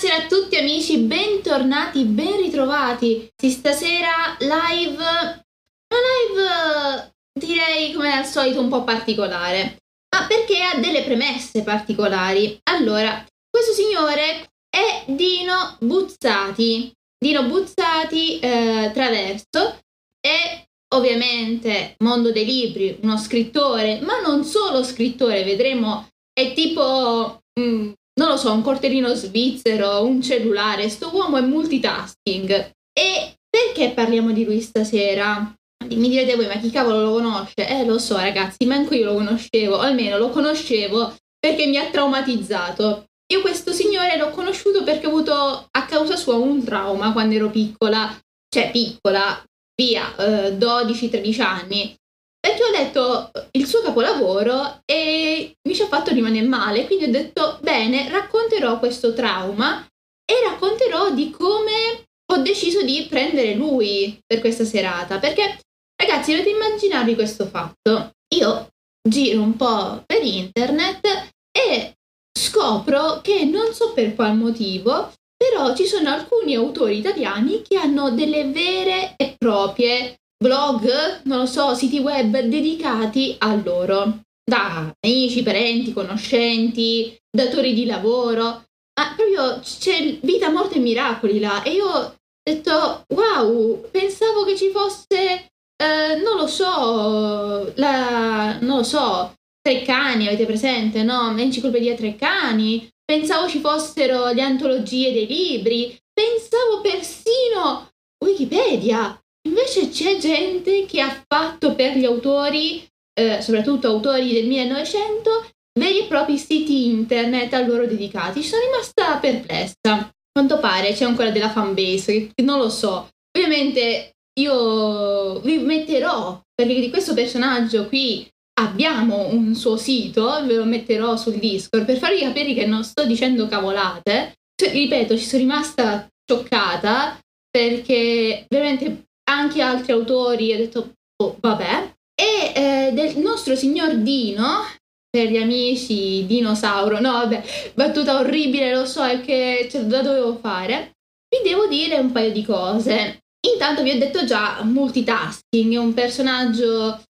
Buonasera a tutti amici, bentornati, ben ritrovati. Sì, stasera live, una live direi come al solito un po' particolare, ma perché ha delle premesse particolari. Allora, questo signore è Dino Buzzati. Dino Buzzati eh, Traverso è ovviamente mondo dei libri, uno scrittore, ma non solo scrittore, vedremo, è tipo mm, non lo so, un cortellino svizzero, un cellulare, sto uomo è multitasking. E perché parliamo di lui stasera? Mi direte voi, ma chi cavolo lo conosce? Eh, lo so ragazzi, manco io lo conoscevo, o almeno lo conoscevo perché mi ha traumatizzato. Io questo signore l'ho conosciuto perché ho avuto a causa sua un trauma quando ero piccola, cioè piccola, via, eh, 12-13 anni ho letto il suo capolavoro e mi ci ha fatto rimanere male, quindi ho detto bene, racconterò questo trauma e racconterò di come ho deciso di prendere lui per questa serata, perché ragazzi dovete immaginarvi questo fatto. Io giro un po' per internet e scopro che non so per qual motivo, però ci sono alcuni autori italiani che hanno delle vere e proprie blog, non lo so, siti web dedicati a loro, da amici, parenti, conoscenti, datori di lavoro, ma proprio c'è vita, morte e miracoli là. E io ho detto wow, pensavo che ci fosse, eh, non lo so, la, non lo so, Treccani, avete presente, no? L'enciclopedia Treccani, pensavo ci fossero le antologie dei libri, pensavo persino Wikipedia, Invece c'è gente che ha fatto per gli autori, eh, soprattutto autori del 1900, veri e propri siti internet a loro dedicati. Ci sono rimasta perplessa. Quanto pare c'è ancora della fanbase, che non lo so. Ovviamente io vi metterò, perché di questo personaggio qui abbiamo un suo sito, ve lo metterò sul Discord, per farvi capire che non sto dicendo cavolate. Cioè, ripeto, ci sono rimasta scioccata perché veramente anche altri autori, ho detto, oh, vabbè. E eh, del nostro signor Dino, per gli amici dinosauro, no vabbè, battuta orribile, lo so, è che ce la dovevo fare. Vi devo dire un paio di cose. Intanto vi ho detto già, multitasking, è un personaggio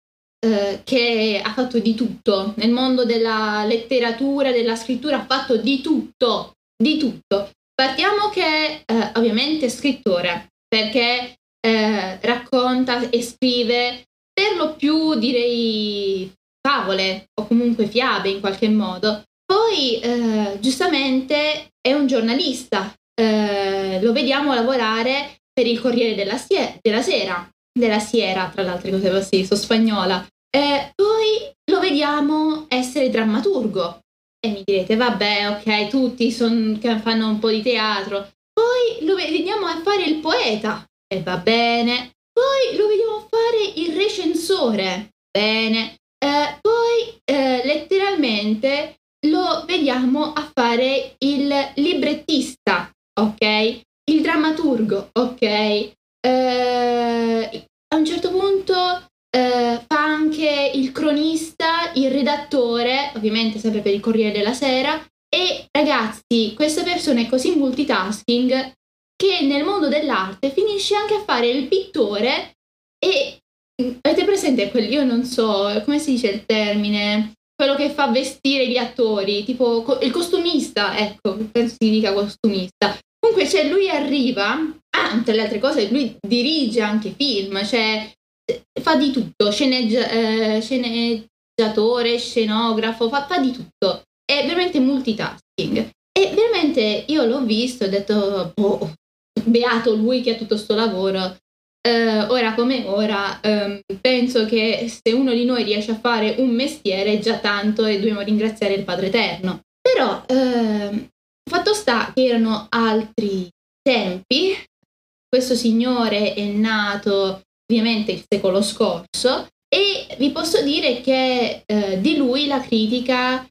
eh, che ha fatto di tutto. Nel mondo della letteratura, della scrittura, ha fatto di tutto, di tutto. Partiamo che eh, ovviamente è scrittore, perché eh, racconta e scrive per lo più direi favole o comunque fiabe in qualche modo. Poi eh, giustamente è un giornalista, eh, lo vediamo lavorare per il Corriere della, Sie- della Sera, della Siera tra le altre cose così, sono spagnola. poi lo vediamo essere drammaturgo e mi direte vabbè ok tutti son, fanno un po' di teatro. Poi lo vediamo a fare il poeta, e va bene. Poi lo vediamo fare il recensore, bene. Eh, poi eh, letteralmente lo vediamo a fare il librettista, ok? Il drammaturgo, ok? Eh, a un certo punto eh, fa anche il cronista, il redattore, ovviamente sempre per il Corriere della Sera. E ragazzi, questa persona è così multitasking che nel mondo dell'arte finisce anche a fare il pittore e avete presente quel, io non so come si dice il termine, quello che fa vestire gli attori, tipo il costumista, ecco, penso si dica costumista. Comunque, cioè, lui arriva, ah, tra le altre cose, lui dirige anche film, cioè fa di tutto, sceneggia, eh, sceneggiatore, scenografo, fa, fa di tutto. È veramente multitasking. E veramente io l'ho visto ho detto, boh, beato lui che ha tutto questo lavoro. Uh, ora come ora, um, penso che se uno di noi riesce a fare un mestiere già tanto e dobbiamo ringraziare il Padre Eterno. Però, uh, fatto sta che erano altri tempi, questo signore è nato ovviamente il secolo scorso e vi posso dire che uh, di lui la critica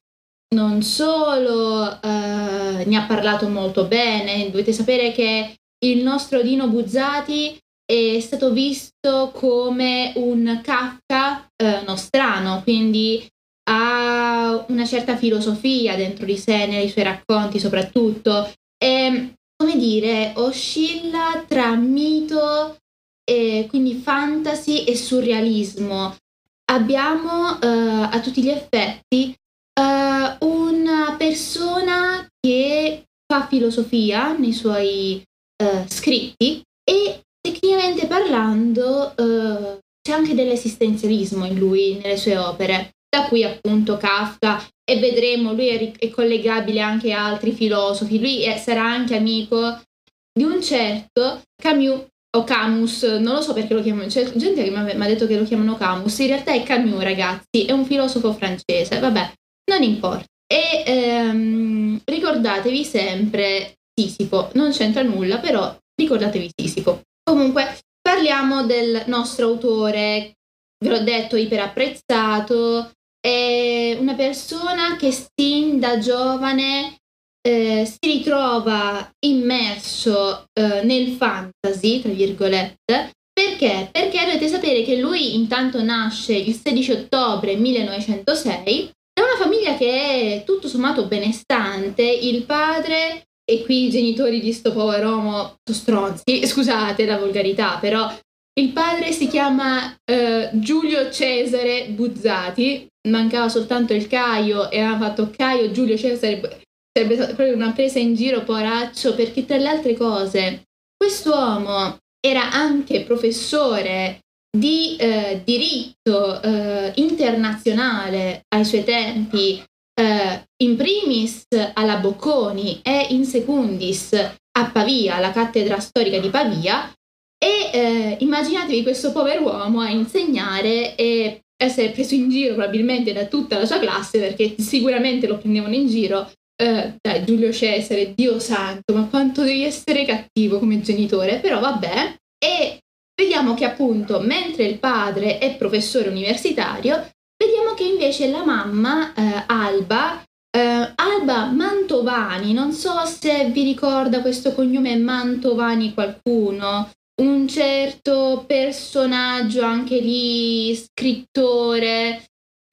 non solo ne ha parlato molto bene, dovete sapere che il nostro Dino Buzzati è stato visto come un Kafka eh, nostrano, quindi ha una certa filosofia dentro di sé, nei suoi racconti soprattutto, e, come dire, oscilla tra mito, e quindi fantasy e surrealismo. Abbiamo eh, a tutti gli effetti eh, una persona che fa filosofia nei suoi eh, scritti e tecnicamente parlando eh, c'è anche dell'esistenzialismo in lui, nelle sue opere, da cui appunto Kafka e vedremo, lui è, è collegabile anche a altri filosofi, lui è, sarà anche amico di un certo Camus o Camus, non lo so perché lo chiamano, c'è gente che mi ha detto che lo chiamano Camus, in realtà è Camus ragazzi, è un filosofo francese, vabbè, non importa. E ehm, ricordatevi sempre Sisifo, non c'entra nulla, però ricordatevi Sisifo. Comunque, parliamo del nostro autore, ve l'ho detto, iperapprezzato, è una persona che sin da giovane eh, si ritrova immerso eh, nel fantasy, tra virgolette, perché? Perché dovete sapere che lui intanto nasce il 16 ottobre 1906 da una famiglia che è tutto sommato benestante, il padre e qui i genitori di sto povero uomo sono stronzi, scusate la volgarità, però il padre si chiama uh, Giulio Cesare Buzzati, mancava soltanto il Caio e aveva fatto Caio Giulio Cesare, sarebbe stata proprio una presa in giro, poraccio, perché tra le altre cose quest'uomo era anche professore di eh, diritto eh, internazionale ai suoi tempi, eh, in primis alla Bocconi e in secundis a Pavia, alla cattedra storica di Pavia, e eh, immaginatevi questo povero uomo a insegnare e essere preso in giro probabilmente da tutta la sua classe perché sicuramente lo prendevano in giro. Eh, dai, Giulio Cesare, Dio santo, ma quanto devi essere cattivo come genitore, però vabbè. E vediamo che appunto mentre il padre è professore universitario, vediamo che invece la mamma, eh, Alba, eh, Alba Mantovani, non so se vi ricorda questo cognome Mantovani qualcuno, un certo personaggio anche lì, scrittore,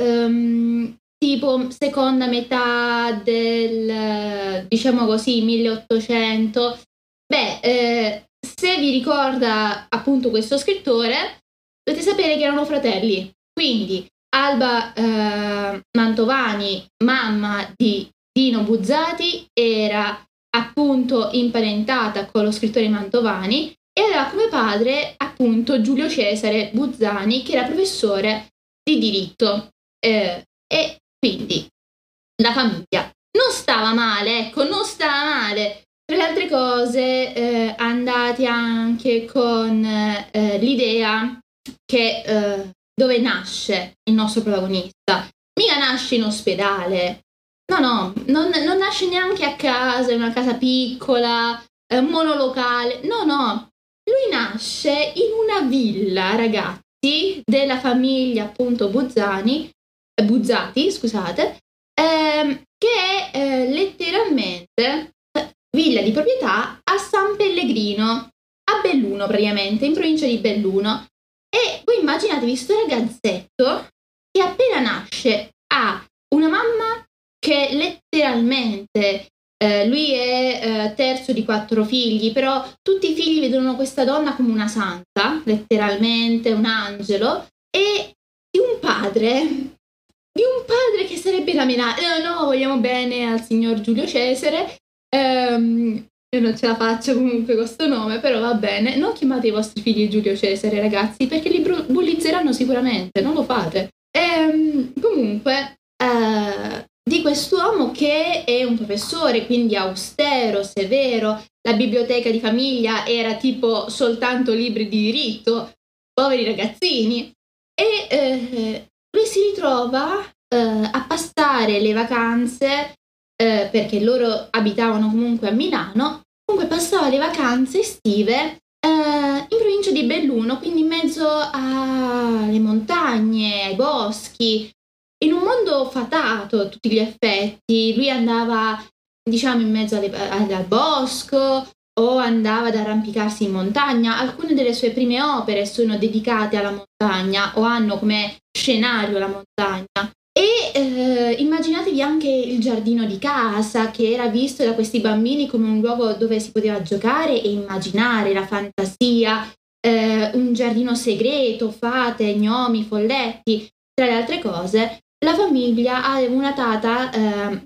um, tipo seconda metà del, diciamo così, 1800. Beh, eh, se vi ricorda appunto questo scrittore, dovete sapere che erano fratelli. Quindi Alba eh, Mantovani, mamma di Dino Buzzati, era appunto imparentata con lo scrittore Mantovani e aveva come padre appunto Giulio Cesare Buzzani che era professore di diritto eh, e quindi la famiglia non stava male, ecco, non stava male. Tra le altre cose, eh, andati anche con eh, l'idea che eh, dove nasce il nostro protagonista. Mica nasce in ospedale, no, no, non, non nasce neanche a casa, in una casa piccola, eh, monolocale, no, no, lui nasce in una villa, ragazzi, della famiglia appunto Buzzani, eh, Buzzati, scusate, ehm, che è eh, letteralmente villa di proprietà a San Pellegrino, a Belluno praticamente, in provincia di Belluno. E voi immaginatevi questo ragazzetto che appena nasce ha una mamma che letteralmente eh, lui è eh, terzo di quattro figli, però tutti i figli vedono questa donna come una santa, letteralmente un angelo, e di un padre, di un padre che sarebbe da menare. No, eh, no, vogliamo bene al signor Giulio Cesare. Ehm, io non ce la faccio comunque con questo nome, però va bene. Non chiamate i vostri figli Giulio Cesare, ragazzi, perché li bullizzeranno sicuramente, non lo fate. Ehm, comunque, eh, di quest'uomo che è un professore, quindi austero, severo, la biblioteca di famiglia era tipo soltanto libri di diritto, poveri ragazzini, e eh, lui si ritrova eh, a passare le vacanze, eh, perché loro abitavano comunque a Milano, comunque passava le vacanze estive eh, in provincia di Belluno, quindi in mezzo alle montagne, ai boschi, in un mondo fatato a tutti gli effetti, lui andava diciamo in mezzo alle, al bosco o andava ad arrampicarsi in montagna. Alcune delle sue prime opere sono dedicate alla montagna o hanno come scenario la montagna. E eh, immaginatevi anche il giardino di casa che era visto da questi bambini come un luogo dove si poteva giocare e immaginare la fantasia, eh, un giardino segreto, fate, gnomi, folletti, tra le altre cose. La famiglia aveva una tata, eh,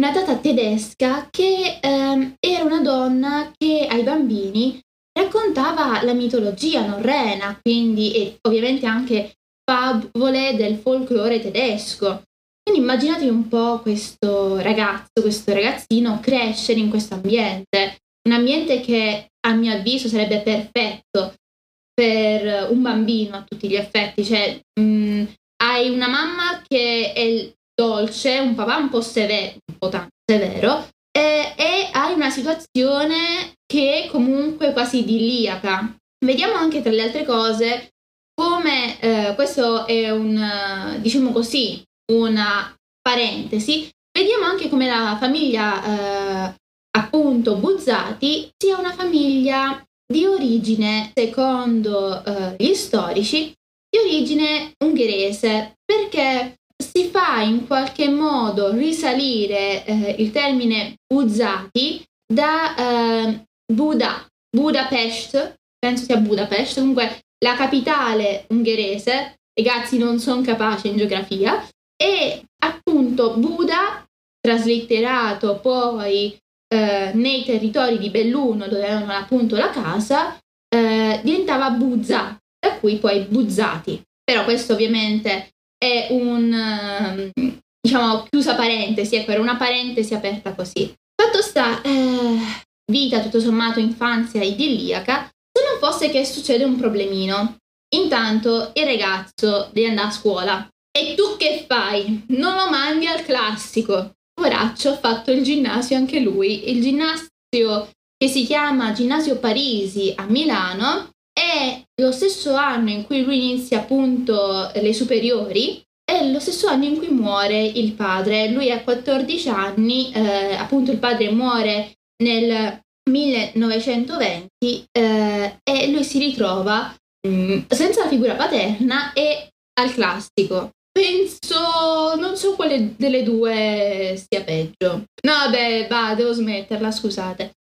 una tata tedesca che ehm, era una donna che ai bambini raccontava la mitologia norrena, quindi e ovviamente anche favole del folklore tedesco. Quindi immaginatevi un po' questo ragazzo, questo ragazzino crescere in questo ambiente, un ambiente che a mio avviso sarebbe perfetto per un bambino a tutti gli effetti, cioè mh, mm, hai una mamma che è dolce, un papà un po' severo, un po' tanto severo, e, e hai una situazione che è comunque quasi idilliaca. Vediamo anche tra le altre cose come eh, questo è un, diciamo così, una parentesi, vediamo anche come la famiglia eh, appunto Buzzati sia una famiglia di origine, secondo eh, gli storici, di origine ungherese, perché si fa in qualche modo risalire eh, il termine Buzzati da eh, Buda, Budapest, penso sia Budapest, comunque la capitale ungherese, ragazzi non sono capace in geografia, e appunto Buda, traslitterato poi eh, nei territori di Belluno dove avevano appunto la casa, eh, diventava Buzza, da cui poi Buzzati. Però questo ovviamente è un, ehm, diciamo, chiusa parentesi, ecco, era una parentesi aperta così. Fatto sta, eh, vita tutto sommato infanzia idilliaca, non fosse che succede un problemino. Intanto il ragazzo deve andare a scuola. E tu che fai? Non lo mandi al classico. Poraccio ha fatto il ginnasio anche lui. Il ginnasio che si chiama Ginnasio Parisi a Milano è lo stesso anno in cui lui inizia appunto le superiori è lo stesso anno in cui muore il padre. Lui ha 14 anni, eh, appunto il padre muore nel 1920 eh, e lui si ritrova mh, mm, senza la figura paterna e al classico. Penso, non so quale delle due sia peggio. No, vabbè, va, devo smetterla, scusate.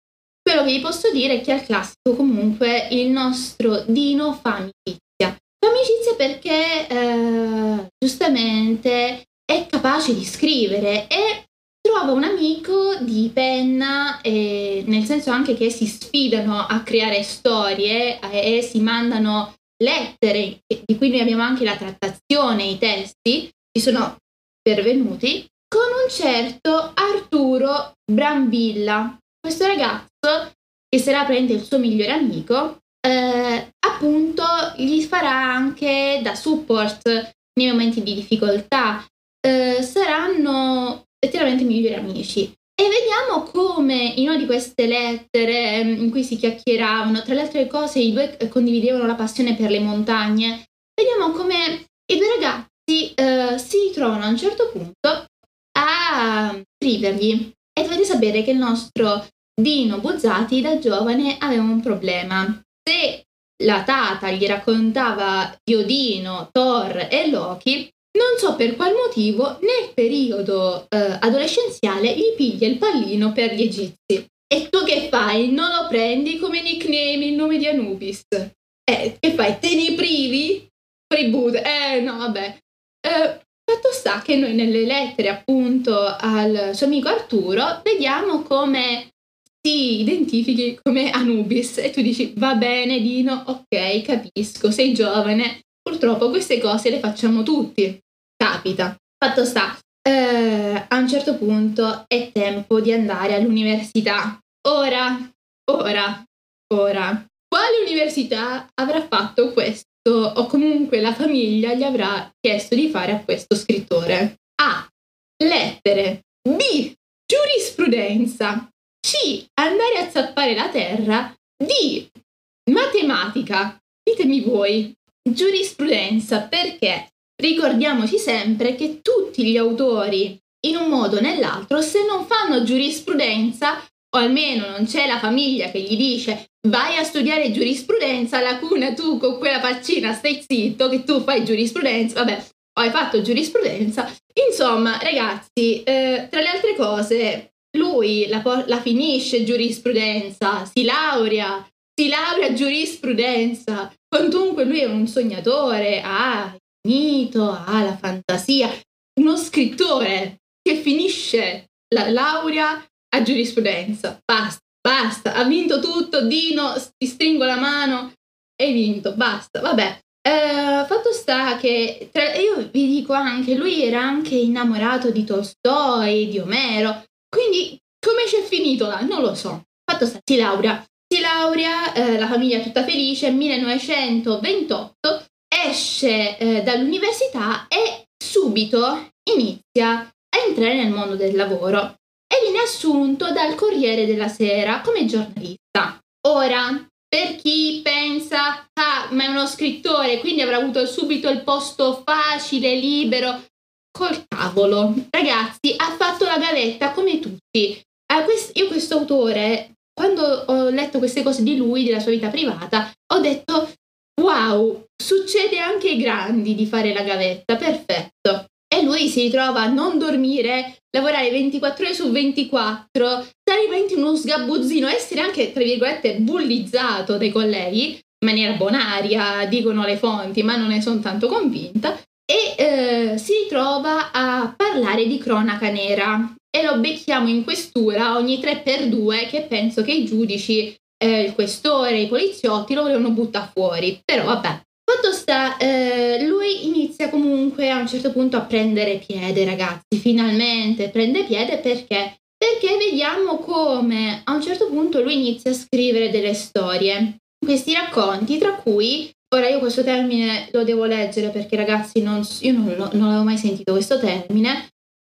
Quello che vi posso dire è che al classico comunque il nostro Dino fa amicizia. Fa amicizia perché eh, giustamente è capace di scrivere e trova un amico di penna, eh, nel senso anche che si sfidano a creare storie eh, e si mandano lettere, di cui noi abbiamo anche la trattazione, i testi, ci sono pervenuti, con un certo Arturo Brambilla. Questo ragazzo, che sarà praticamente il suo migliore amico, eh, appunto gli farà anche da support nei momenti di difficoltà. Eh, saranno effettivamente migliori amici. E vediamo come in una di queste lettere mm, in cui si chiacchieravano, tra le altre cose i due condividevano la passione per le montagne, vediamo come i due ragazzi eh, si ritrovano a un certo punto a scrivergli. E dovete sapere che il nostro Dino Buzzati da giovane aveva un problema. Se la tata gli raccontava di Odino, Thor e Loki, non so per qual motivo nel periodo eh, adolescenziale gli piglia il pallino per gli egizi. E tu che fai? Non lo prendi come nickname il nome di Anubis? Eh, che fai? Te ne privi? Freeboot? Eh, no, vabbè. Eh, fatto sta che noi nelle lettere appunto al suo amico Arturo vediamo come si identifichi come Anubis e tu dici va bene Dino, ok, capisco, sei giovane, purtroppo queste cose le facciamo tutti capita. Fatto sta, eh, a un certo punto è tempo di andare all'università. Ora, ora, ora. Quale università avrà fatto questo o comunque la famiglia gli avrà chiesto di fare a questo scrittore? A. Lettere. B. Giurisprudenza. C. Andare a zappare la terra. D. Matematica. Ditemi voi. Giurisprudenza perché ricordiamoci sempre che tutti gli autori, in un modo o nell'altro, se non fanno giurisprudenza, o almeno non c'è la famiglia che gli dice vai a studiare giurisprudenza, lacuna tu con quella faccina stai zitto che tu fai giurisprudenza, vabbè, hai fatto giurisprudenza. Insomma, ragazzi, eh, tra le altre cose, lui la, la finisce giurisprudenza, si laurea, si laurea giurisprudenza. Quantunque lui è un sognatore, ha il mito, ha la fantasia, uno scrittore che finisce la laurea a giurisprudenza. Basta, basta, ha vinto tutto, Dino, ti stringo la mano, hai vinto, basta, vabbè. Eh, fatto sta che tra, io vi dico anche, lui era anche innamorato di Tolstoi, di Omero, quindi come c'è finito là? Non lo so. Fatto sta, si laurea. Si laurea, eh, la famiglia è tutta felice, 1928, esce eh, dall'università e subito inizia a entrare nel mondo del lavoro e viene assunto dal Corriere della Sera come giornalista. Ora, per chi pensa, ah, ma è uno scrittore, quindi avrà avuto subito il posto facile, libero, col cavolo. Ragazzi, ha fatto la gavetta come tutti. Eh, quest- io questo autore, quando ho letto queste cose di lui, della sua vita privata, ho detto, wow, succede anche ai grandi di fare la gavetta, perfetto. E lui si ritrova a non dormire, lavorare 24 ore su 24, stare diventi uno sgabuzzino, essere anche, tra virgolette, bullizzato dai colleghi, in maniera bonaria, dicono le fonti, ma non ne sono tanto convinta, e eh, si ritrova a parlare di cronaca nera e lo becchiamo in questura ogni 3x2 che penso che i giudici, eh, il questore, i poliziotti lo volevano buttare fuori, però vabbè. Fatto sta, eh, lui inizia comunque a un certo punto a prendere piede, ragazzi, finalmente prende piede perché? Perché vediamo come a un certo punto lui inizia a scrivere delle storie, questi racconti, tra cui, ora io questo termine lo devo leggere perché ragazzi non, io non, non avevo mai sentito questo termine,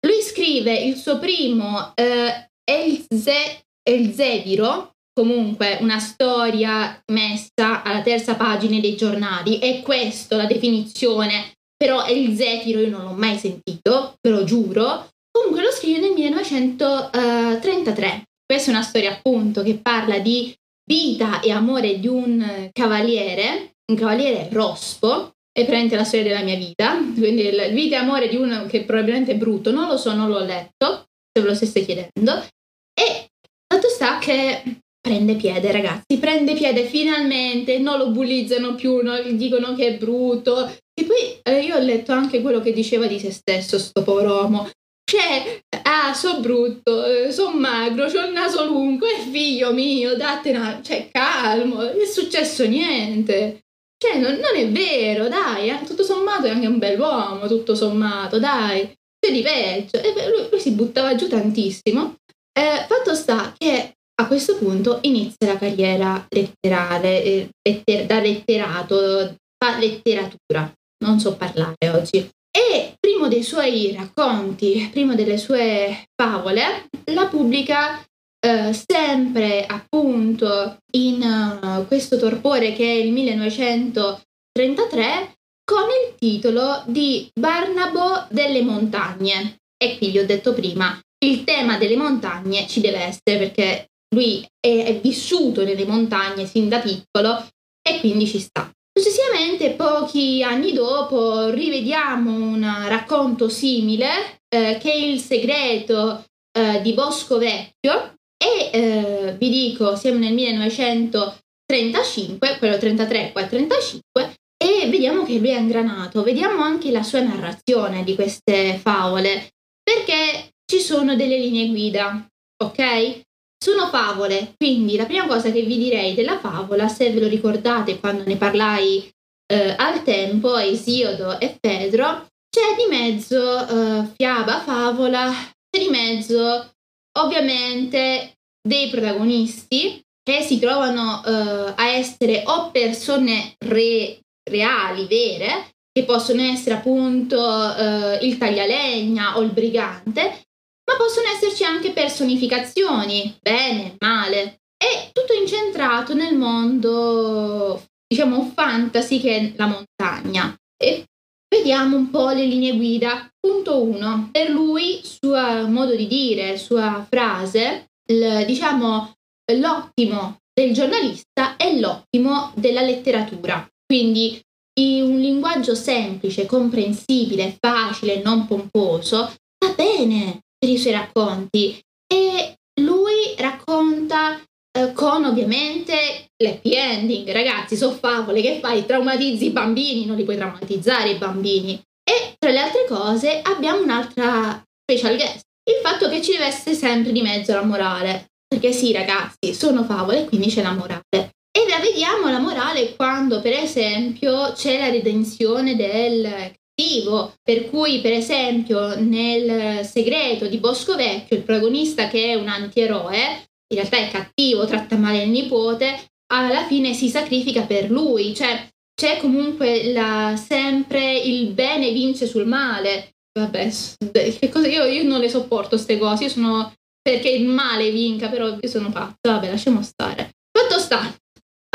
lui scrive il suo primo eh, Elze, Elzeviro, comunque una storia messa alla terza pagina dei giornali, è questa la definizione, però il Zefiro io non l'ho mai sentito, ve lo giuro. Comunque lo scrive nel 1933. Questa è una storia appunto che parla di vita e amore di un cavaliere, un cavaliere rospo, è praticamente la storia della mia vita, quindi il vita e amore di uno che probabilmente è brutto, non lo so, non l'ho letto, se ve lo stesse chiedendo. E fatto sta che prende piede, ragazzi, prende piede finalmente, non lo bullizzano più, non gli dicono che è brutto. E poi eh, io ho letto anche quello che diceva di se stesso, sto povero uomo. Cioè, ah, so brutto, eh, so magro, ho il naso lungo, è figlio mio, date una... Cioè, calmo, non è successo niente. Cioè, non, non è vero, dai, eh, tutto sommato è anche un bell'uomo, tutto sommato, dai. C'è di peggio. E lui, lui si buttava giù tantissimo. Eh, fatto sta che a questo punto inizia la carriera letterale, eh, letter- da letterato, fa letteratura, non so parlare oggi. E primo dei suoi racconti, primo delle sue favole, la pubblica eh, sempre appunto in uh, questo torpore che è il 1933 con il titolo di Barnabo delle montagne. E qui vi ho detto prima, il tema delle montagne ci deve essere perché lui è, è vissuto nelle montagne sin da piccolo e quindi ci sta. Successivamente, pochi anni dopo, rivediamo un racconto simile eh, che è Il segreto eh, di Bosco Vecchio e eh, vi dico, siamo nel 1935, quello 33 qua 35 e vediamo che lui è ingranato, vediamo anche la sua narrazione di queste favole perché ci sono delle linee guida, ok? Sono favole, quindi la prima cosa che vi direi della favola, se ve lo ricordate quando ne parlai eh, al tempo, Esiodo e Pedro, c'è di mezzo eh, fiaba, favola, c'è di mezzo ovviamente dei protagonisti che si trovano eh, a essere o persone re, reali, vere, che possono essere appunto eh, il taglialegna o il brigante, ma possono esserci anche personificazioni, bene, male, e tutto incentrato nel mondo, diciamo, fantasy che è la montagna. E vediamo un po' le linee guida. Punto 1. Per lui, suo modo di dire, sua frase, il, diciamo, l'ottimo del giornalista è l'ottimo della letteratura. Quindi un linguaggio semplice, comprensibile, facile, non pomposo, va bene per i suoi racconti. E lui racconta eh, con ovviamente l'happy ending. Ragazzi, sono favole che fai? Traumatizzi i bambini, non li puoi traumatizzare i bambini. E tra le altre cose abbiamo un'altra special guest, il fatto che ci deve essere sempre di mezzo la morale. Perché sì, ragazzi, sono favole, quindi c'è la morale. E la vediamo la morale quando, per esempio, c'è la redenzione del cattivo, per cui, per esempio, nel segreto di Bosco Vecchio, il protagonista che è un antieroe, in realtà è cattivo, tratta male il nipote, alla fine si sacrifica per lui, cioè c'è comunque la, sempre il bene vince sul male. Vabbè, che cosa, io, io non le sopporto queste cose, io sono perché il male vinca, però io sono pazza, vabbè, lasciamo stare. Fatto sta,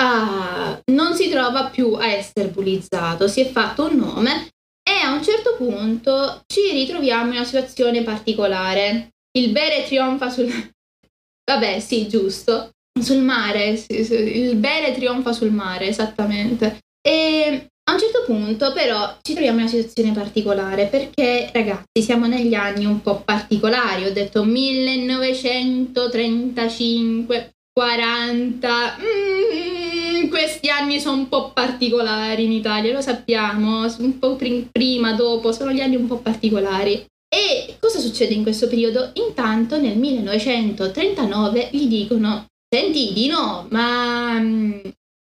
ah, non si trova più a essere bullizzato, si è fatto un nome e a un certo punto ci ritroviamo in una situazione particolare. Il bere trionfa sul... Vabbè, sì, giusto. Sul mare, il bere trionfa sul mare, esattamente. E a un certo punto però ci troviamo in una situazione particolare perché ragazzi siamo negli anni un po' particolari, ho detto 1935, 40, mm, questi anni sono un po' particolari in Italia, lo sappiamo, un po' prima, dopo, sono gli anni un po' particolari. E cosa succede in questo periodo? Intanto nel 1939 gli dicono, senti di no, ma mm,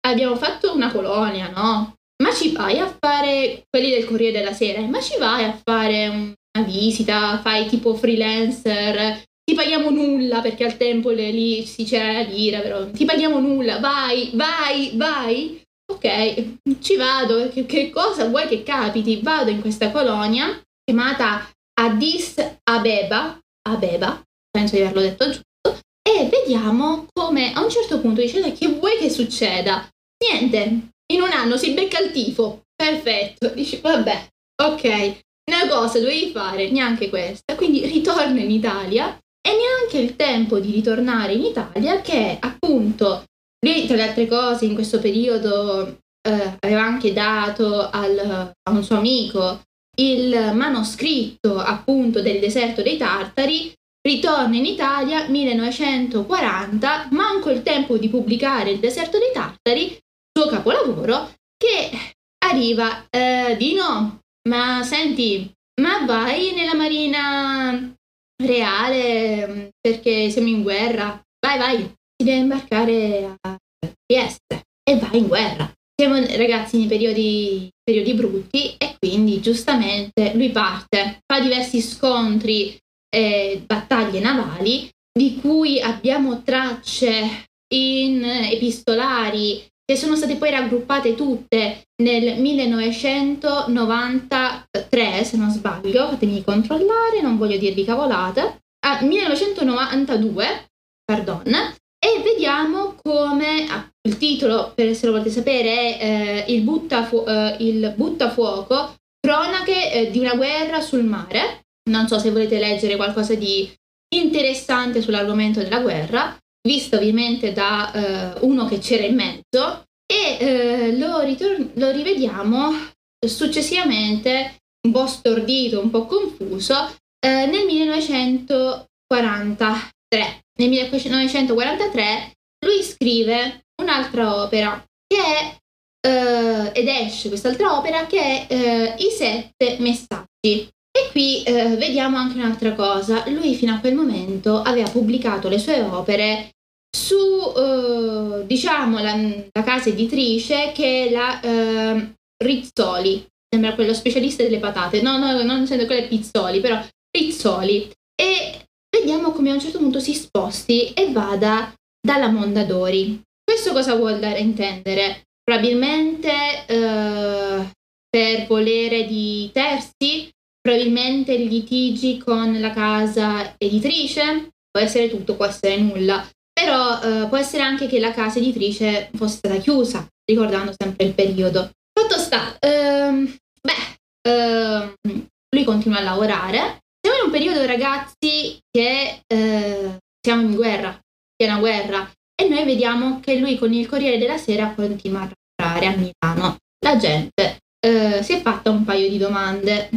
abbiamo fatto una colonia, no? Ma ci vai a fare quelli del Corriere della Sera, ma ci vai a fare una visita, fai tipo freelancer, ti paghiamo nulla perché al tempo lì si c'era la lira, però ti paghiamo nulla, vai, vai, vai. Ok, ci vado, che, che cosa vuoi che capiti? Vado in questa colonia chiamata Addis Abeba, Abeba, penso di averlo detto giusto, e vediamo come a un certo punto dice che vuoi che succeda? Niente, in un anno si becca il tifo. Perfetto. Dici, vabbè, ok, una cosa dovevi fare, neanche questa. Quindi ritorna in Italia e neanche il tempo di ritornare in Italia che appunto lui tra le altre cose in questo periodo eh, aveva anche dato al, a un suo amico il manoscritto appunto del deserto dei Tartari ritorna in Italia 1940 manco il tempo di pubblicare il deserto dei Tartari suo capolavoro che arriva eh, di no, ma senti, ma vai nella marina reale perché siamo in guerra, vai vai, ti devi imbarcare a Trieste e vai in guerra. Siamo ragazzi nei periodi, periodi brutti e quindi giustamente lui parte, fa diversi scontri e battaglie navali di cui abbiamo tracce in epistolari che sono state poi raggruppate tutte nel 1993, se non sbaglio, fatemi controllare, non voglio dirvi cavolate, a 1992, pardon, e vediamo come ah, il titolo, per se lo volete sapere, è eh, il, buttafu- eh, il, buttafuoco, cronache eh, di una guerra sul mare. Non so se volete leggere qualcosa di interessante sull'argomento della guerra visto ovviamente da eh, uno che c'era in mezzo e eh, lo, ritor- lo rivediamo successivamente un po' stordito, un po' confuso eh, nel 1943. Nel 1943 lui scrive un'altra opera che è Uh, ed esce quest'altra opera che è uh, I sette messaggi. E qui uh, vediamo anche un'altra cosa. Lui fino a quel momento aveva pubblicato le sue opere su uh, diciamo la, la, casa editrice che è la uh, Rizzoli, sembra quello specialista delle patate, no, no, non sento quelle Pizzoli, però Rizzoli. E vediamo come a un certo punto si sposti e vada dalla Mondadori. Questo cosa vuol dare a intendere? Probabilmente uh, per volere di terzi, probabilmente litigi con la casa editrice, può essere tutto, può essere nulla però eh, può essere anche che la casa editrice fosse stata chiusa, ricordando sempre il periodo. Fatto sta, ehm, beh, ehm, lui continua a lavorare. Siamo in un periodo, ragazzi, che eh, siamo in guerra, piena guerra, e noi vediamo che lui con il Corriere della Sera continua a lavorare a Milano. la gente eh, si è fatta un paio di domande.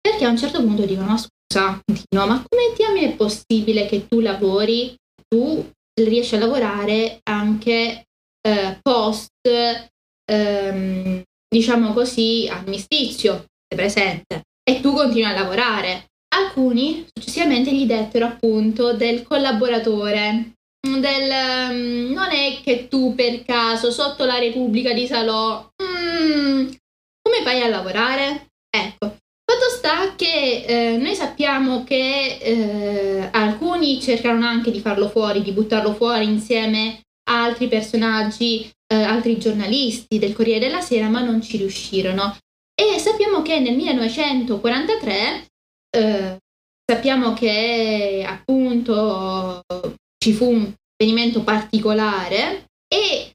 Perché a un certo punto dicono, ma scusa, Dino, ma come diamine è possibile che tu lavori, tu riesci a lavorare anche eh, post, ehm, diciamo così, armistizio, è presente, e tu continui a lavorare. Alcuni successivamente gli dettero appunto del collaboratore, del um, non è che tu per caso sotto la Repubblica di Salò mm, come fai a lavorare? Ecco, fatto sta che eh, noi sappiamo che eh, alcuni cercarono anche di farlo fuori, di buttarlo fuori insieme a altri personaggi, eh, altri giornalisti del Corriere della Sera, ma non ci riuscirono. E sappiamo che nel 1943 eh, sappiamo che appunto ci fu un avvenimento particolare e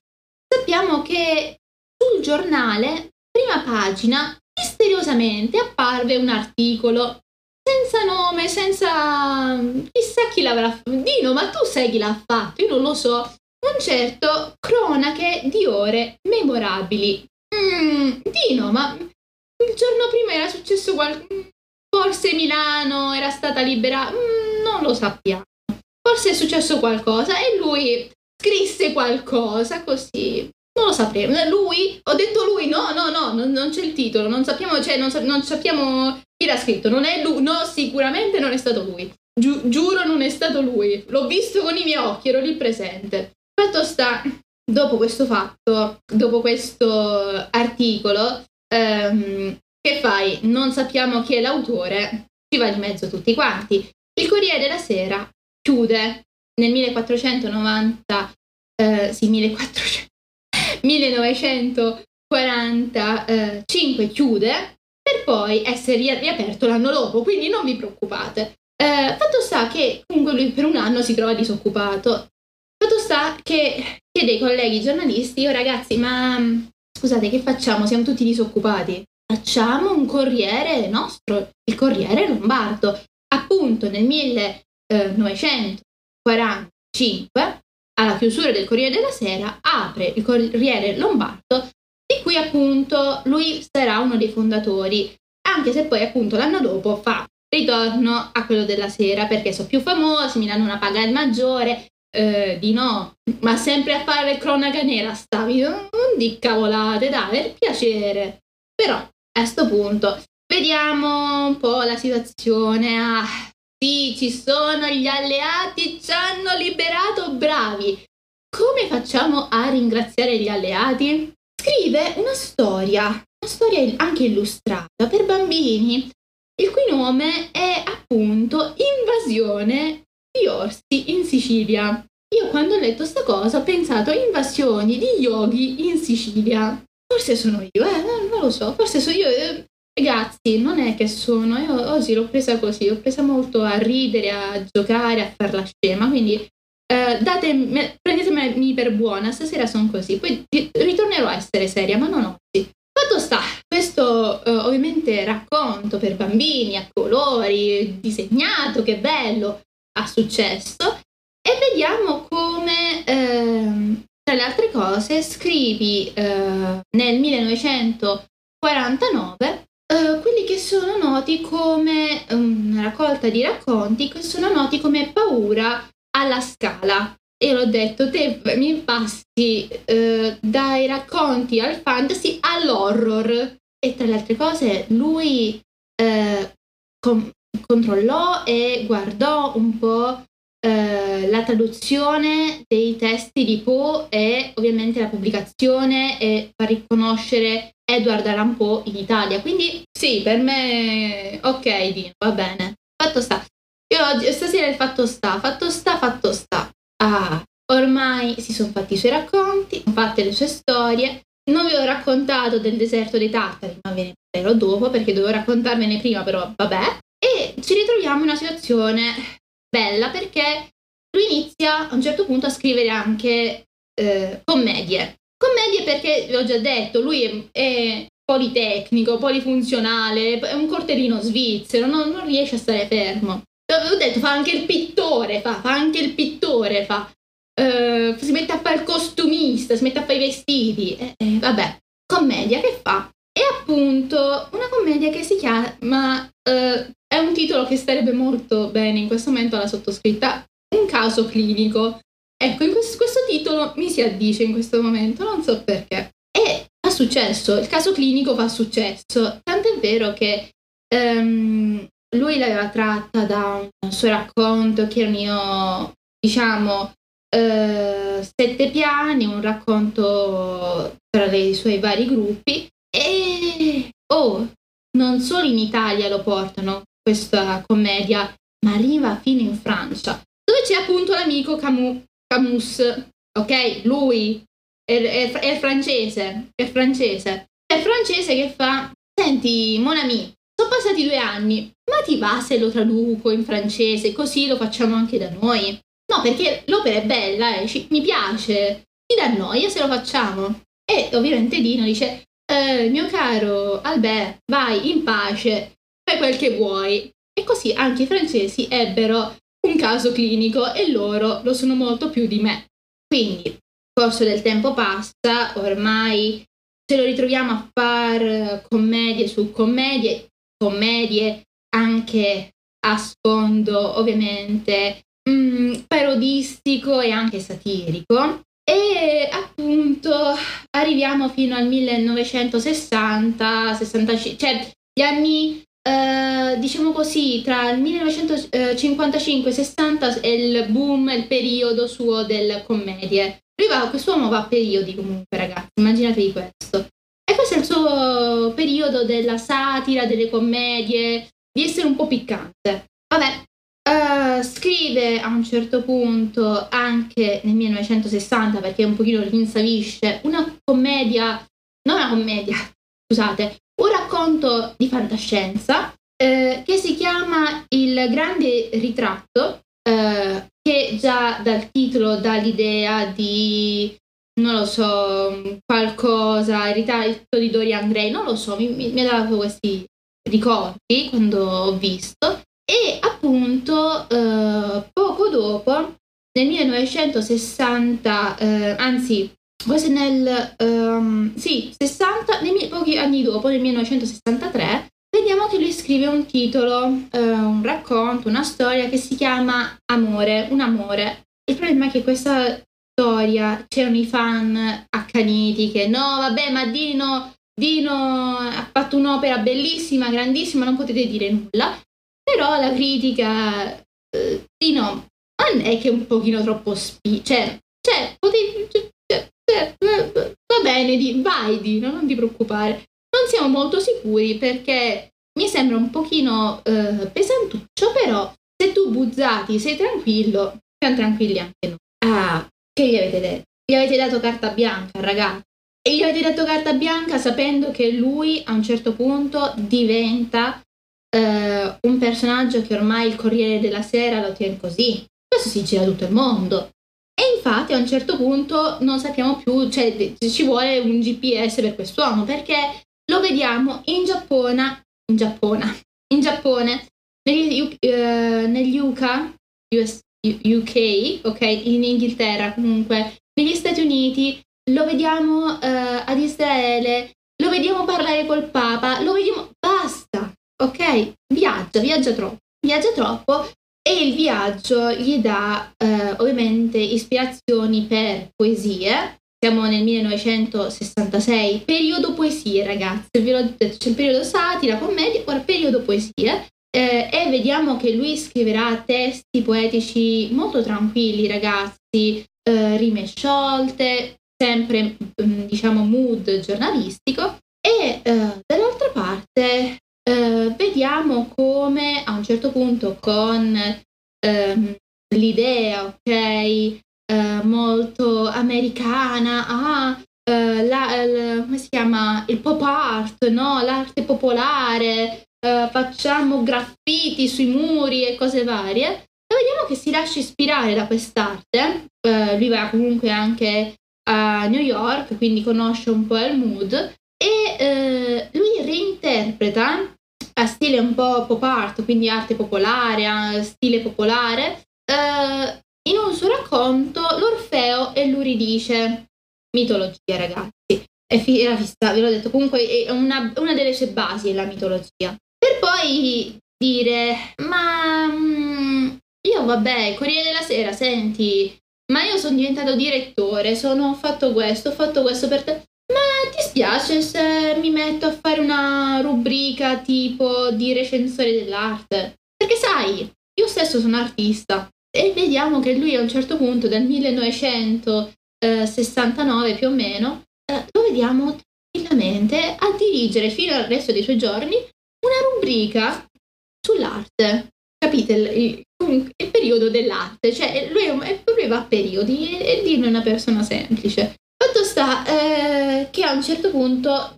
sappiamo che sul giornale, prima pagina, misteriosamente apparve un articolo senza nome, senza chissà chi l'avrà fatto. Dino, ma tu sai chi l'ha fatto? Io non lo so. Un certo cronache di ore memorabili. Mm, Dino, ma il giorno prima era successo qualcosa. Forse Milano era stata liberata. Mm, non lo sappiamo. Forse è successo qualcosa e lui scrisse qualcosa così. Non lo sapremo. Lui? Ho detto lui? No, no, no, non, non c'è il titolo. Non sappiamo, cioè, non, non sappiamo chi l'ha scritto. Non è lui. No, sicuramente non è stato lui. Giu- giuro non è stato lui. L'ho visto con i miei occhi, ero lì presente. Fatto sta, dopo questo fatto, dopo questo articolo, ehm, che fai? Non sappiamo chi è l'autore, ci va di mezzo tutti quanti. Il Corriere della Sera chiude nel 1490, eh, sì, 1400, 1945 chiude per poi essere riaperto l'anno dopo, quindi non vi preoccupate. Eh, fatto sta che comunque lui per un anno si trova disoccupato. Fatto sta che chiede ai colleghi giornalisti, oh ragazzi, ma scusate, che facciamo? Siamo tutti disoccupati. Facciamo un corriere nostro, il Corriere Lombardo. Appunto nel 1945, alla chiusura del Corriere della Sera, apre il Corriere Lombardo, di cui appunto lui sarà uno dei fondatori, anche se poi appunto l'anno dopo fa ritorno a quello della sera perché sono più famosi, mi danno una paga maggiore, eh, di no, ma sempre a fare cronaca nera stavi, non di cavolate, dai, per piacere. Però a questo punto vediamo un po' la situazione. Ah, sì, ci sono gli alleati, ci hanno liberato, bravi. Come facciamo a ringraziare gli alleati? Scrive una storia, una storia anche illustrata per bambini, il cui nome è appunto Invasione di orsi in Sicilia. Io quando ho letto sta cosa ho pensato invasioni di yogi in Sicilia. Forse sono io, eh, non, non lo so, forse sono io. Eh, ragazzi, non è che sono, io oggi l'ho presa così, l'ho presa molto a ridere, a giocare, a far la scema, quindi eh, date, prendetemi per buona, stasera sono così, poi ritornerò a essere seria, ma non oggi. Fatto sta, questo eh, ovviamente racconto per bambini a colori, disegnato, che bello, ha successo e vediamo come ehm, tra le altre cose scrivi eh, nel 1949 eh, quelli che sono noti come una raccolta di racconti che sono noti come paura alla scala. E l'ho detto te mi passi eh, dai racconti al fantasy all'horror. E tra le altre cose lui eh, com- controllò e guardò un po' eh, la traduzione dei testi di Poe e ovviamente la pubblicazione e far riconoscere Edward Allan Poe in Italia. Quindi sì, per me ok, Dino, va bene. Fatto sta. Io oggi, stasera il fatto sta, fatto sta, fatto sta. Ah, ormai si sono fatti i suoi racconti, fatte le sue storie. Non vi ho raccontato del deserto dei tartari, ma ve ne parlerò dopo perché dovevo raccontarvene prima, però vabbè. E ci ritroviamo in una situazione bella perché lui inizia a un certo punto a scrivere anche eh, commedie. Commedie perché, vi ho già detto, lui è, è politecnico, polifunzionale, è un cortellino svizzero, non, non, riesce a stare fermo. Ho detto, fa anche il pittore, fa, fa anche il pittore, fa. Uh, si mette a fare il costumista, si mette a fare i vestiti. Eh, eh, vabbè, commedia che fa? appunto una commedia che si chiama, eh, è un titolo che starebbe molto bene in questo momento alla sottoscritta, un caso clinico. Ecco, questo, questo titolo mi si addice in questo momento, non so perché. E ha successo, il caso clinico fa successo, tant'è vero che um, lui l'aveva tratta da un suo racconto che erano, diciamo, uh, sette piani, un racconto tra i suoi vari gruppi. E oh, non solo in Italia lo portano questa commedia, ma arriva fino in Francia, dove c'è appunto l'amico Camus, Camus ok? Lui è, è, è francese, è francese, è francese che fa, senti, mon ami, sono passati due anni, ma ti va se lo traduco in francese, così lo facciamo anche da noi? No, perché l'opera è bella, eh, ci, mi piace, ti dà noia se lo facciamo. E ovviamente Dino dice, eh, mio caro Albert, vai in pace, fai quel che vuoi. E così anche i francesi ebbero caso clinico e loro lo sono molto più di me. Quindi, il corso del tempo passa, ormai ce lo ritroviamo a fare commedie su commedie, commedie anche a sfondo ovviamente mh, mm, parodistico e anche satirico. E appunto arriviamo fino al 1960, 65, cioè gli anni, eh, diciamo così, tra il 1955 e 60 è il boom, il periodo suo delle commedie. Lui va, quest'uomo va a periodi comunque, ragazzi, immaginatevi questo. E questo è il suo periodo della satira, delle commedie, di essere un po' piccante. Vabbè, Uh, scrive a un certo punto, anche nel 1960, perché un pochino rinsavisce, una commedia, non una commedia, scusate, un racconto di fantascienza eh, che si chiama Il grande ritratto, eh, che già dal titolo dà l'idea di, non lo so, qualcosa, il ritratto di Dorian Gray, non lo so, mi, mi, ha dato questi ricordi quando ho visto. E appunto eh, poco dopo, nel 1960, eh, anzi quasi nel um, sì, 60, nei, pochi anni dopo, nel 1963, vediamo che lui scrive un titolo, uh, un racconto, una storia che si chiama Amore, un amore. Il problema è che questa storia c'erano i fan accaniti che no, vabbè, ma Dino, Dino ha fatto un'opera bellissima, grandissima, non potete dire nulla. Però la critica eh, di no, non è che è un pochino troppo spi... Cioè, cioè, potevi... Cioè, va bene, di, vai Dino, non ti preoccupare. Non siamo molto sicuri perché mi sembra un pochino eh, pesantuccio, però se tu buzzati sei tranquillo, siamo tranquilli anche noi. Ah, che gli avete detto? Gli avete dato carta bianca, ragazzi. E gli avete dato carta bianca sapendo che lui a un certo punto diventa eh, un personaggio che ormai il Corriere della Sera lo tiene così. Questo si gira tutto il mondo. E infatti a un certo punto non sappiamo più, cioè ci vuole un GPS per quest'uomo perché lo vediamo in Giappone, in Giappone, in Giappone, negli, uh, negli UK, US, UK, ok, in Inghilterra comunque, negli Stati Uniti, lo vediamo uh, ad Israele, lo vediamo parlare col Papa, lo vediamo, basta, ok? Viaggia, viaggia troppo, viaggia troppo e il viaggio gli dà eh, ovviamente ispirazioni per poesie. Siamo nel 1966, periodo poesie ragazzi, c'è il periodo satira, commedia, ora periodo poesie. Eh, e vediamo che lui scriverà testi poetici molto tranquilli ragazzi, eh, rime sciolte, sempre mm, diciamo mood giornalistico e eh, dall'altra parte eh, vediamo come a un certo punto con ehm, l'idea, ok, eh, molto americana, ah, eh, la, la, come si chiama, il pop art, no? l'arte popolare, eh, facciamo graffiti sui muri e cose varie, e vediamo che si lascia ispirare da quest'arte, lui va comunque anche a New York, quindi conosce un po' il mood, e eh, lui reinterpreta a stile un po' pop art, quindi arte popolare, stile popolare, eh, in un suo racconto l'Orfeo e l'Uridice, mitologia ragazzi. era fissa, ve l'ho detto, comunque è una, una delle sue basi è la mitologia. Per poi dire, ma mm, io vabbè, Corriere della Sera, senti, ma io sono diventato direttore, sono, ho fatto questo, ho fatto questo per te. Ma ti spiace se mi metto a fare una rubrica tipo di recensore dell'arte? Perché sai, io stesso sono artista e vediamo che lui a un certo punto, dal 1969 più o meno, eh, lo vediamo tranquillamente a dirigere fino al resto dei suoi giorni una rubrica sull'arte. Capite il, il, periodo dell'arte? Cioè, lui proprio va a periodi e, dirlo è una persona semplice. Fatto sta eh, che a un certo punto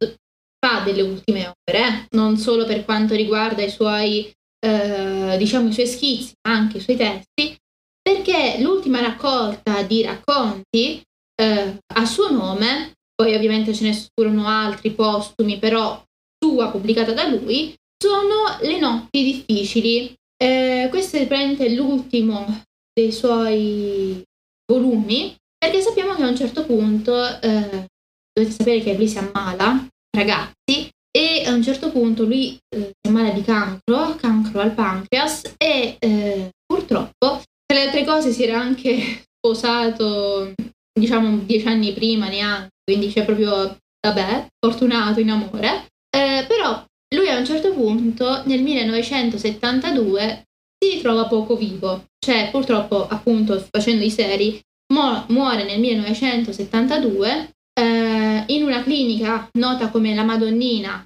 fa delle ultime opere, eh? non solo per quanto riguarda i suoi, eh, diciamo, i suoi schizzi, ma anche i suoi testi, perché l'ultima raccolta di racconti eh, a suo nome, poi ovviamente ce ne furono altri postumi, però sua pubblicata da lui, sono Le notti difficili. Eh, questo è praticamente l'ultimo dei suoi volumi perché sappiamo che a un certo punto, eh, dovete sapere che lui si ammala, ragazzi, e a un certo punto lui eh, si ammala di cancro, cancro al pancreas e eh, purtroppo, tra le altre cose, si era anche sposato, diciamo, dieci anni prima neanche, quindi c'è proprio, vabbè, fortunato in amore, eh, però lui a un certo punto, nel 1972, si ritrova poco vivo, cioè purtroppo appunto facendo i seri muore nel 1972 eh, in una clinica nota come la Madonnina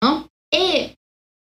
no? e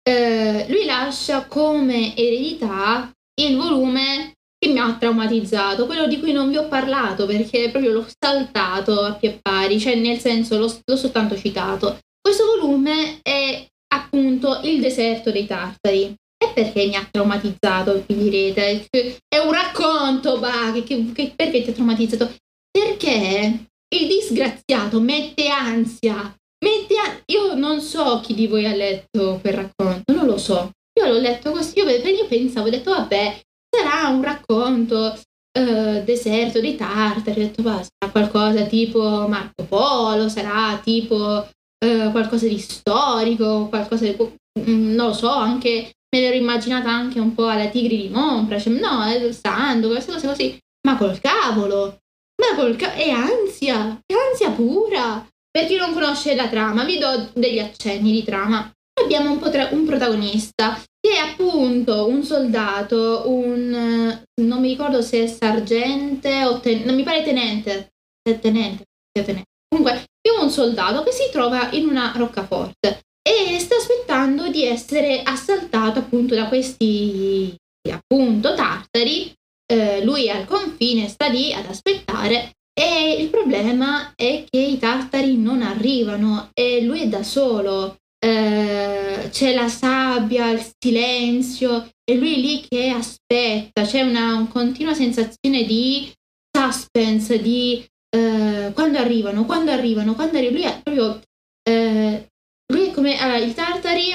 eh, lui lascia come eredità il volume che mi ha traumatizzato, quello di cui non vi ho parlato perché proprio l'ho saltato a pie pari, cioè nel senso l'ho, l'ho soltanto citato. Questo volume è appunto Il deserto dei tartari. E perché mi ha traumatizzato, vi direte? È un racconto, bah, che, che, perché ti ha traumatizzato? Perché il disgraziato mette ansia. Mette an- io non so chi di voi ha letto quel racconto, non lo so. Io l'ho letto così, io, io pensavo, ho detto, vabbè, sarà un racconto uh, deserto dei tartari, ho detto, bah, sarà qualcosa tipo Marco Polo, sarà tipo uh, qualcosa di storico, qualcosa di... Mm, non lo so, anche me l'ero immaginata anche un po' alla Tigri di Mompra, cioè, no, è santo, queste cose così, ma col cavolo, ma col cavolo, è ansia, è ansia pura. Per chi non conosce la trama, vi do degli accenni di trama. Abbiamo un, potra- un protagonista che è appunto un soldato, un non mi ricordo se è sergente o ten- non mi pare tenente, tenente, tenente. Comunque, abbiamo un soldato che si trova in una roccaforte e sta aspettando di essere assaltato appunto da questi appunto tartari. Eh, lui al confine, sta lì ad aspettare e il problema è che i tartari non arrivano e lui è da solo. Eh, c'è la sabbia, il silenzio e lui lì che aspetta, c'è una, una continua sensazione di suspense, di eh, quando arrivano, quando arrivano, quando arrivano. Lui è proprio eh, lui come allora, il Tartari,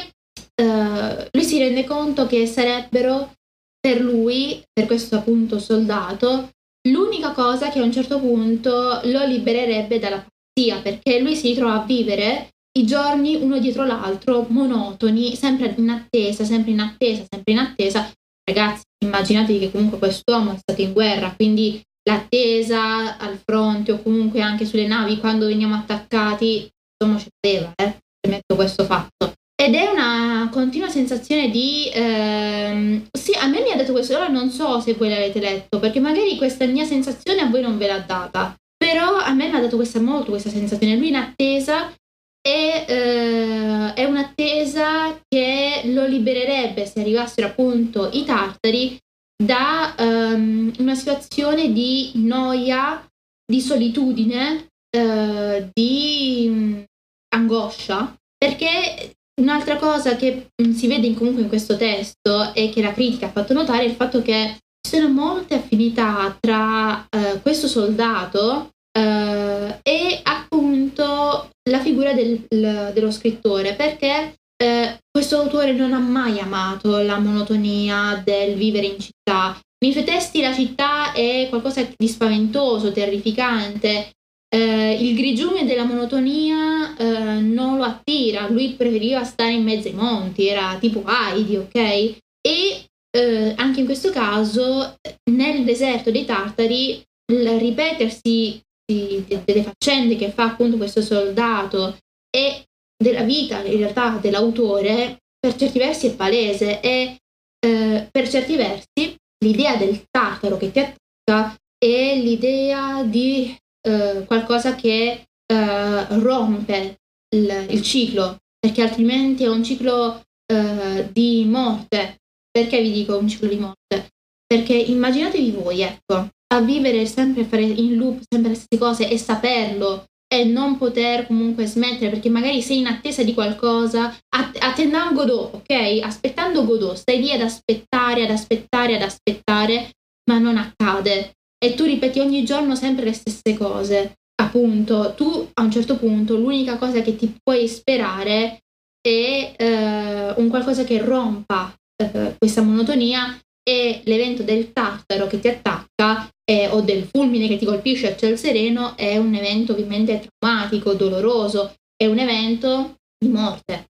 uh, lui si rende conto che sarebbero per lui, per questo appunto soldato, l'unica cosa che a un certo punto lo libererebbe dalla pazzia, perché lui si ritrova a vivere i giorni uno dietro l'altro, monotoni, sempre in attesa, sempre in attesa, sempre in attesa. Ragazzi, immaginatevi che comunque quest'uomo è stato in guerra, quindi l'attesa al fronte o comunque anche sulle navi quando veniamo attaccati, insomma, ci poteva, eh metto questo fatto. Ed è una continua sensazione di... Ehm, sì, a me mi ha detto questo, ora non so se voi l'avete letto, perché magari questa mia sensazione a voi non ve l'ha data, però a me mi ha dato questa, molto questa sensazione. Lui in attesa e eh, è un'attesa che lo libererebbe se arrivassero appunto i tartari da um, una situazione di noia, di solitudine, uh, di angoscia, perché un'altra cosa che mm, si vede comunque in questo testo e che la critica ha fatto notare è il fatto che ci sono molte affinità tra uh, questo soldato uh, e appunto la figura del, dello scrittore, perché uh, questo autore non ha mai amato la monotonia del vivere in città. Nei suoi testi la città è qualcosa di spaventoso, terrificante, eh, il grigiume della monotonia eh, non lo attira, lui preferiva stare in mezzo ai monti, era tipo Heidi, ok? E eh, anche in questo caso nel deserto dei Tartari il ripetersi di, di, delle faccende che fa appunto questo soldato e della vita in realtà dell'autore per certi versi è palese e eh, per certi versi l'idea del tartaro che ti attacca è l'idea di eh, qualcosa che eh, rompe il, il, ciclo perché altrimenti è un ciclo eh, di morte perché vi dico un ciclo di morte perché immaginatevi voi ecco a vivere sempre, fare in loop sempre le stesse cose e saperlo e non poter comunque smettere perché magari sei in attesa di qualcosa, attendando Godot, ok? Aspettando Godot, stai lì ad aspettare, ad aspettare, ad aspettare, ma non accade. E tu ripeti ogni giorno sempre le stesse cose. Appunto, tu a un certo punto l'unica cosa che ti puoi sperare è eh, un qualcosa che rompa eh, questa monotonia e l'evento del tartaro che ti attacca eh, o del fulmine che ti colpisce a ciel sereno è un evento ovviamente traumatico, doloroso, è un evento di morte,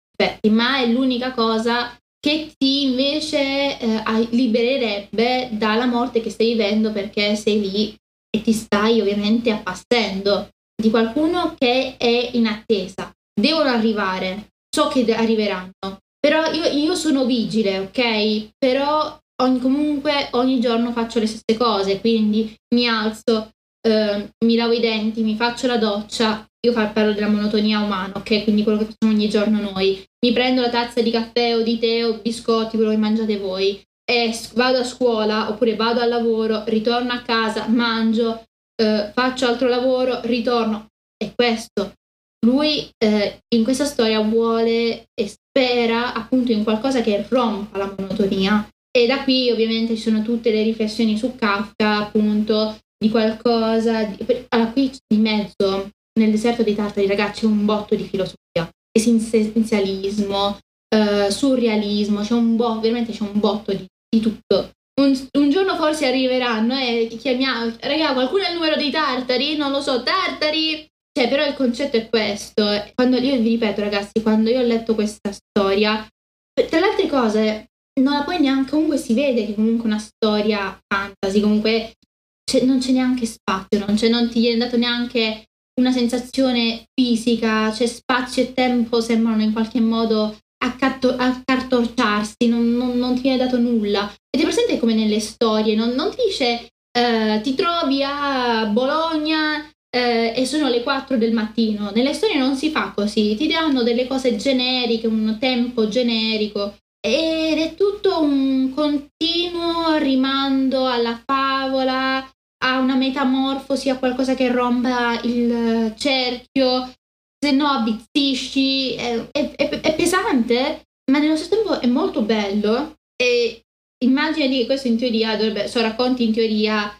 ma è l'unica cosa che ti invece eh, libererebbe dalla morte che stai vivendo perché sei lì e ti stai ovviamente appassendo di qualcuno che è in attesa. Devono arrivare, so che arriveranno, però io, io sono vigile, ok? Però ogni, comunque ogni giorno faccio le stesse cose, quindi mi alzo, eh, mi lavo i denti, mi faccio la doccia, io parlo della monotonia umana, ok? Quindi quello che facciamo ogni giorno noi. Mi prendo la tazza di caffè o di tè o biscotti, quello che mangiate voi, e vado a scuola oppure vado al lavoro, ritorno a casa, mangio, eh, faccio altro lavoro, ritorno. E questo. Lui eh, in questa storia vuole e spera appunto in qualcosa che rompa la monotonia e da qui ovviamente ci sono tutte le riflessioni su Kafka, appunto, di qualcosa. Di... Allora, qui di mezzo, nel deserto dei tartari, ragazzi, c'è un botto di filosofia, esistenzialismo, eh, surrealismo, c'è un botto, veramente c'è un botto di, di tutto. Un, un, giorno forse arriveranno e chiamiamo, raga, qualcuno ha il numero dei tartari? Non lo so, tartari! Cioè, però il concetto è questo. Quando io vi ripeto, ragazzi, quando io ho letto questa storia, tra le altre cose, non la puoi neanche, comunque si vede che comunque una storia fantasy, comunque c'è, non c'è neanche spazio, non, c'è, non ti viene dato neanche una sensazione fisica, c'è spazio e tempo sembrano in qualche modo accatto, accartocciarsi, non, non, non, ti viene dato nulla. E ti presente come nelle storie, non, non ti dice eh, ti trovi a Bologna eh, e sono le 4 del mattino. Nelle storie non si fa così, ti danno delle cose generiche, un tempo generico ed è tutto un continuo rimando alla favola, a una metamorfosi, a qualcosa che rompa il cerchio, se no avvizzisci, è, è, è, è pesante, ma nello stesso tempo è molto bello e immagini che questo in teoria dovrebbe, sono racconti in teoria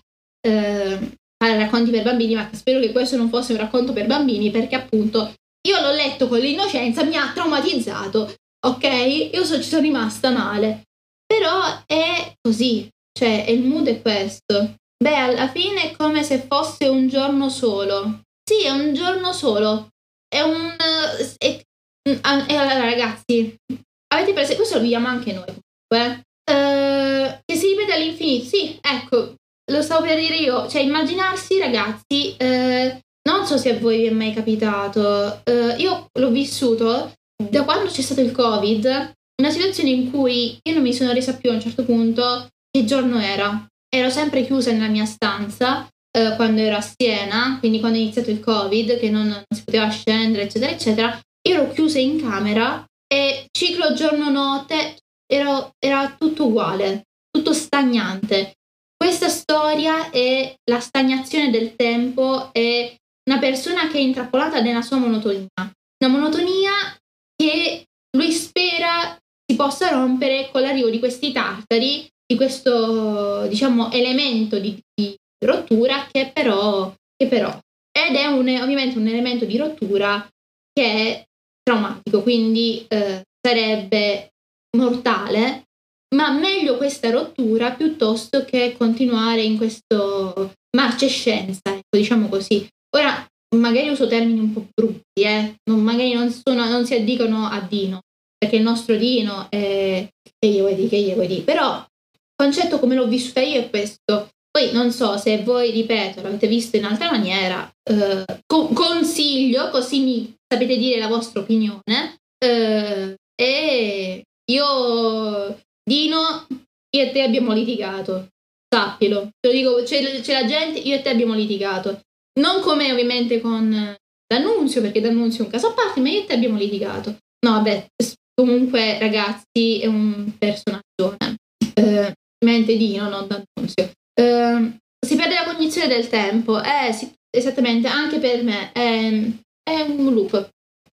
eh, racconti per bambini, ma spero che questo non fosse un racconto per bambini perché appunto io l'ho letto con l'innocenza, mi ha traumatizzato ok? Io so, ci sono rimasta male, però è così, cioè il mood è questo. Beh, alla fine è come se fosse un giorno solo. Sì, è un giorno solo. È un... È, e allora ragazzi, avete preso... Questo lo viviamo anche noi comunque. Uh, che si ripete all'infinito. Sì, ecco, lo stavo per dire io. Cioè, immaginarsi, ragazzi, uh, non so se a voi vi è mai capitato. Uh, io l'ho vissuto da quando c'è stato il Covid, una situazione in cui io non mi sono resa più a un certo punto che giorno era. Ero sempre chiusa nella mia stanza eh, quando ero a Siena, quindi quando è iniziato il Covid, che non, non si poteva scendere, eccetera, eccetera. Ero chiusa in camera e ciclo giorno-notte ero, era tutto uguale, tutto stagnante. Questa storia è la stagnazione del tempo e una persona che è intrappolata nella sua monotonia. Una monotonia che lui spera si possa rompere con l'arrivo di questi tartari, di questo diciamo elemento di, di rottura che però, che però ed è un, ovviamente un elemento di rottura che è traumatico, quindi eh, sarebbe mortale, ma meglio questa rottura piuttosto che continuare in questo marcescenza, ecco, diciamo così. Ora, magari uso termini un po' brutti, eh? non, magari non, sono, non si addicono a Dino, perché il nostro Dino è che gli vuoi dire, che gli vuoi dire, però concetto come l'ho vissuta io è questo. Poi non so se voi, ripeto, l'avete visto in altra maniera, eh, co- consiglio, così mi sapete dire la vostra opinione. Eh, e io, Dino, io e te abbiamo litigato, sappilo. Te lo dico, c'è, c'è la gente, io e te abbiamo litigato. Non come ovviamente con D'Annunzio, perché D'Annunzio è un caso a parte, ma io e te abbiamo litigato. No, vabbè, comunque ragazzi è un personaggio. Eh, mente Dino, non D'Annunzio. Eh, si perde la cognizione del tempo, eh, sì, esattamente, anche per me è, è un loop.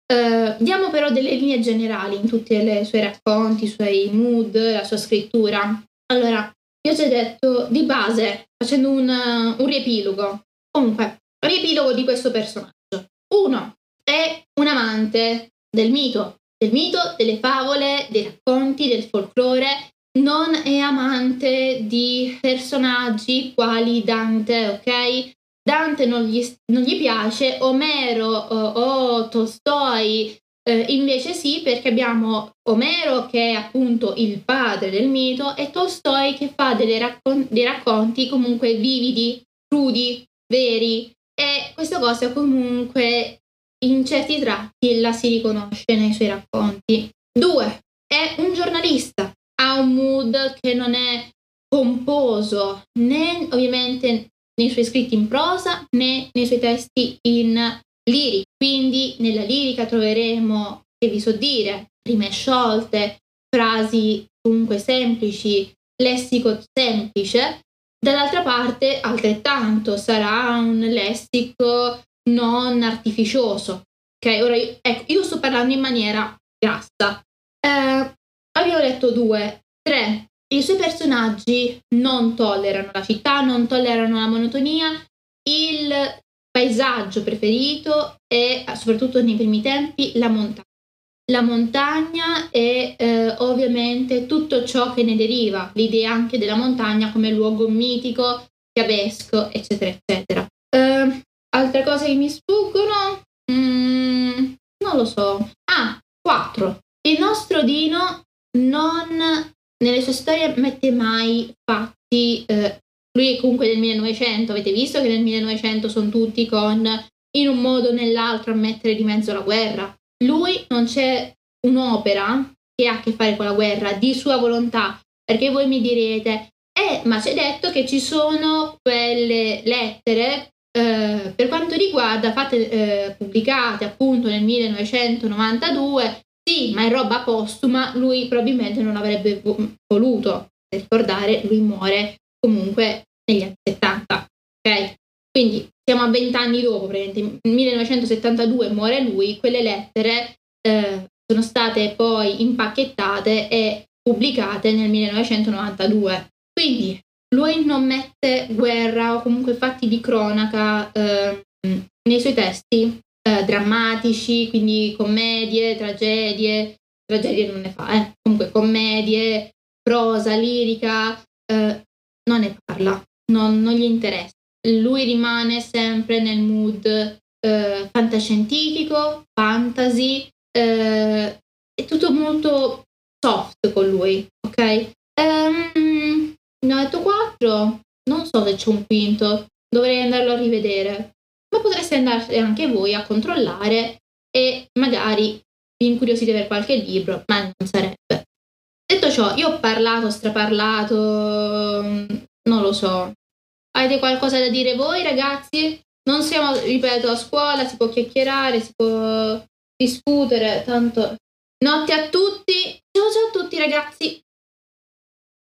Uh, diamo però delle linee generali in tutti i suoi racconti, i suoi mood, la sua scrittura. Allora, io ti ho detto di base, facendo un, un riepilogo. Comunque, riepilogo di questo personaggio. Uno è un amante del mito, del mito, delle favole, dei racconti, del folklore. Non è amante di personaggi quali Dante, ok? Dante non gli, non gli piace, Omero o, o Tolstoi eh, invece sì, perché abbiamo Omero che è appunto il padre del mito e Tolstoi che fa raccon- dei racconti comunque vividi, crudi, veri e questa cosa comunque in certi tratti la si riconosce nei suoi racconti. Due, è un giornalista, ha un mood che non è pomposo né ovviamente nei suoi scritti in prosa né nei suoi testi in lirica. Quindi nella lirica troveremo, che vi so dire, rime sciolte, frasi comunque semplici, lessico semplice. Dall'altra parte, altrettanto, sarà un lessico non artificioso. Ok, ora io, ecco, io sto parlando in maniera grassa. Eh, abbiamo detto due, tre, i suoi personaggi non tollerano la città, non tollerano la monotonia. Il paesaggio preferito è, soprattutto nei primi tempi, la montagna. La montagna e eh, ovviamente tutto ciò che ne deriva, l'idea anche della montagna come luogo mitico, chiavesco, eccetera, eccetera. Uh, altre cose che mi sfuggono? Mm, non lo so. Ah, quattro. Il nostro Dino non nelle sue storie mette mai fatti, eh, lui è comunque del 1900, avete visto che nel 1900 sono tutti con in un modo o nell'altro a mettere di mezzo la guerra. Lui non c'è un'opera che ha a che fare con la guerra di sua volontà, perché voi mi direte, eh, ma c'è detto che ci sono quelle lettere eh, per quanto riguarda fatte eh, pubblicate appunto nel 1992 sì, ma è roba postuma, lui probabilmente non avrebbe voluto. Per ricordare, lui muore comunque negli anni 70, ok? Quindi siamo a vent'anni dopo, praticamente nel 1972 muore lui, quelle lettere eh, sono state poi impacchettate e pubblicate nel 1992. Quindi lui non mette guerra o comunque fatti di cronaca eh, nei suoi testi eh, drammatici, quindi commedie, tragedie, tragedie non ne fa, eh. comunque commedie, prosa, lirica, eh, non ne parla, non, non, gli interessa. Lui rimane sempre nel mood eh, fantascientifico, fantasy, eh, è tutto molto soft con lui, ok? Um, ne ho detto quattro, non so se c'è un quinto, dovrei andarlo a rivedere ma potreste andare anche voi a controllare e magari vi incuriosite per qualche libro, ma non sarebbe. Detto ciò, io ho parlato, straparlato, non lo so. Avete qualcosa da dire voi ragazzi? Non siamo, ripeto, a scuola, si può chiacchierare, si può discutere, tanto... Notte a tutti! Ciao ciao a tutti ragazzi!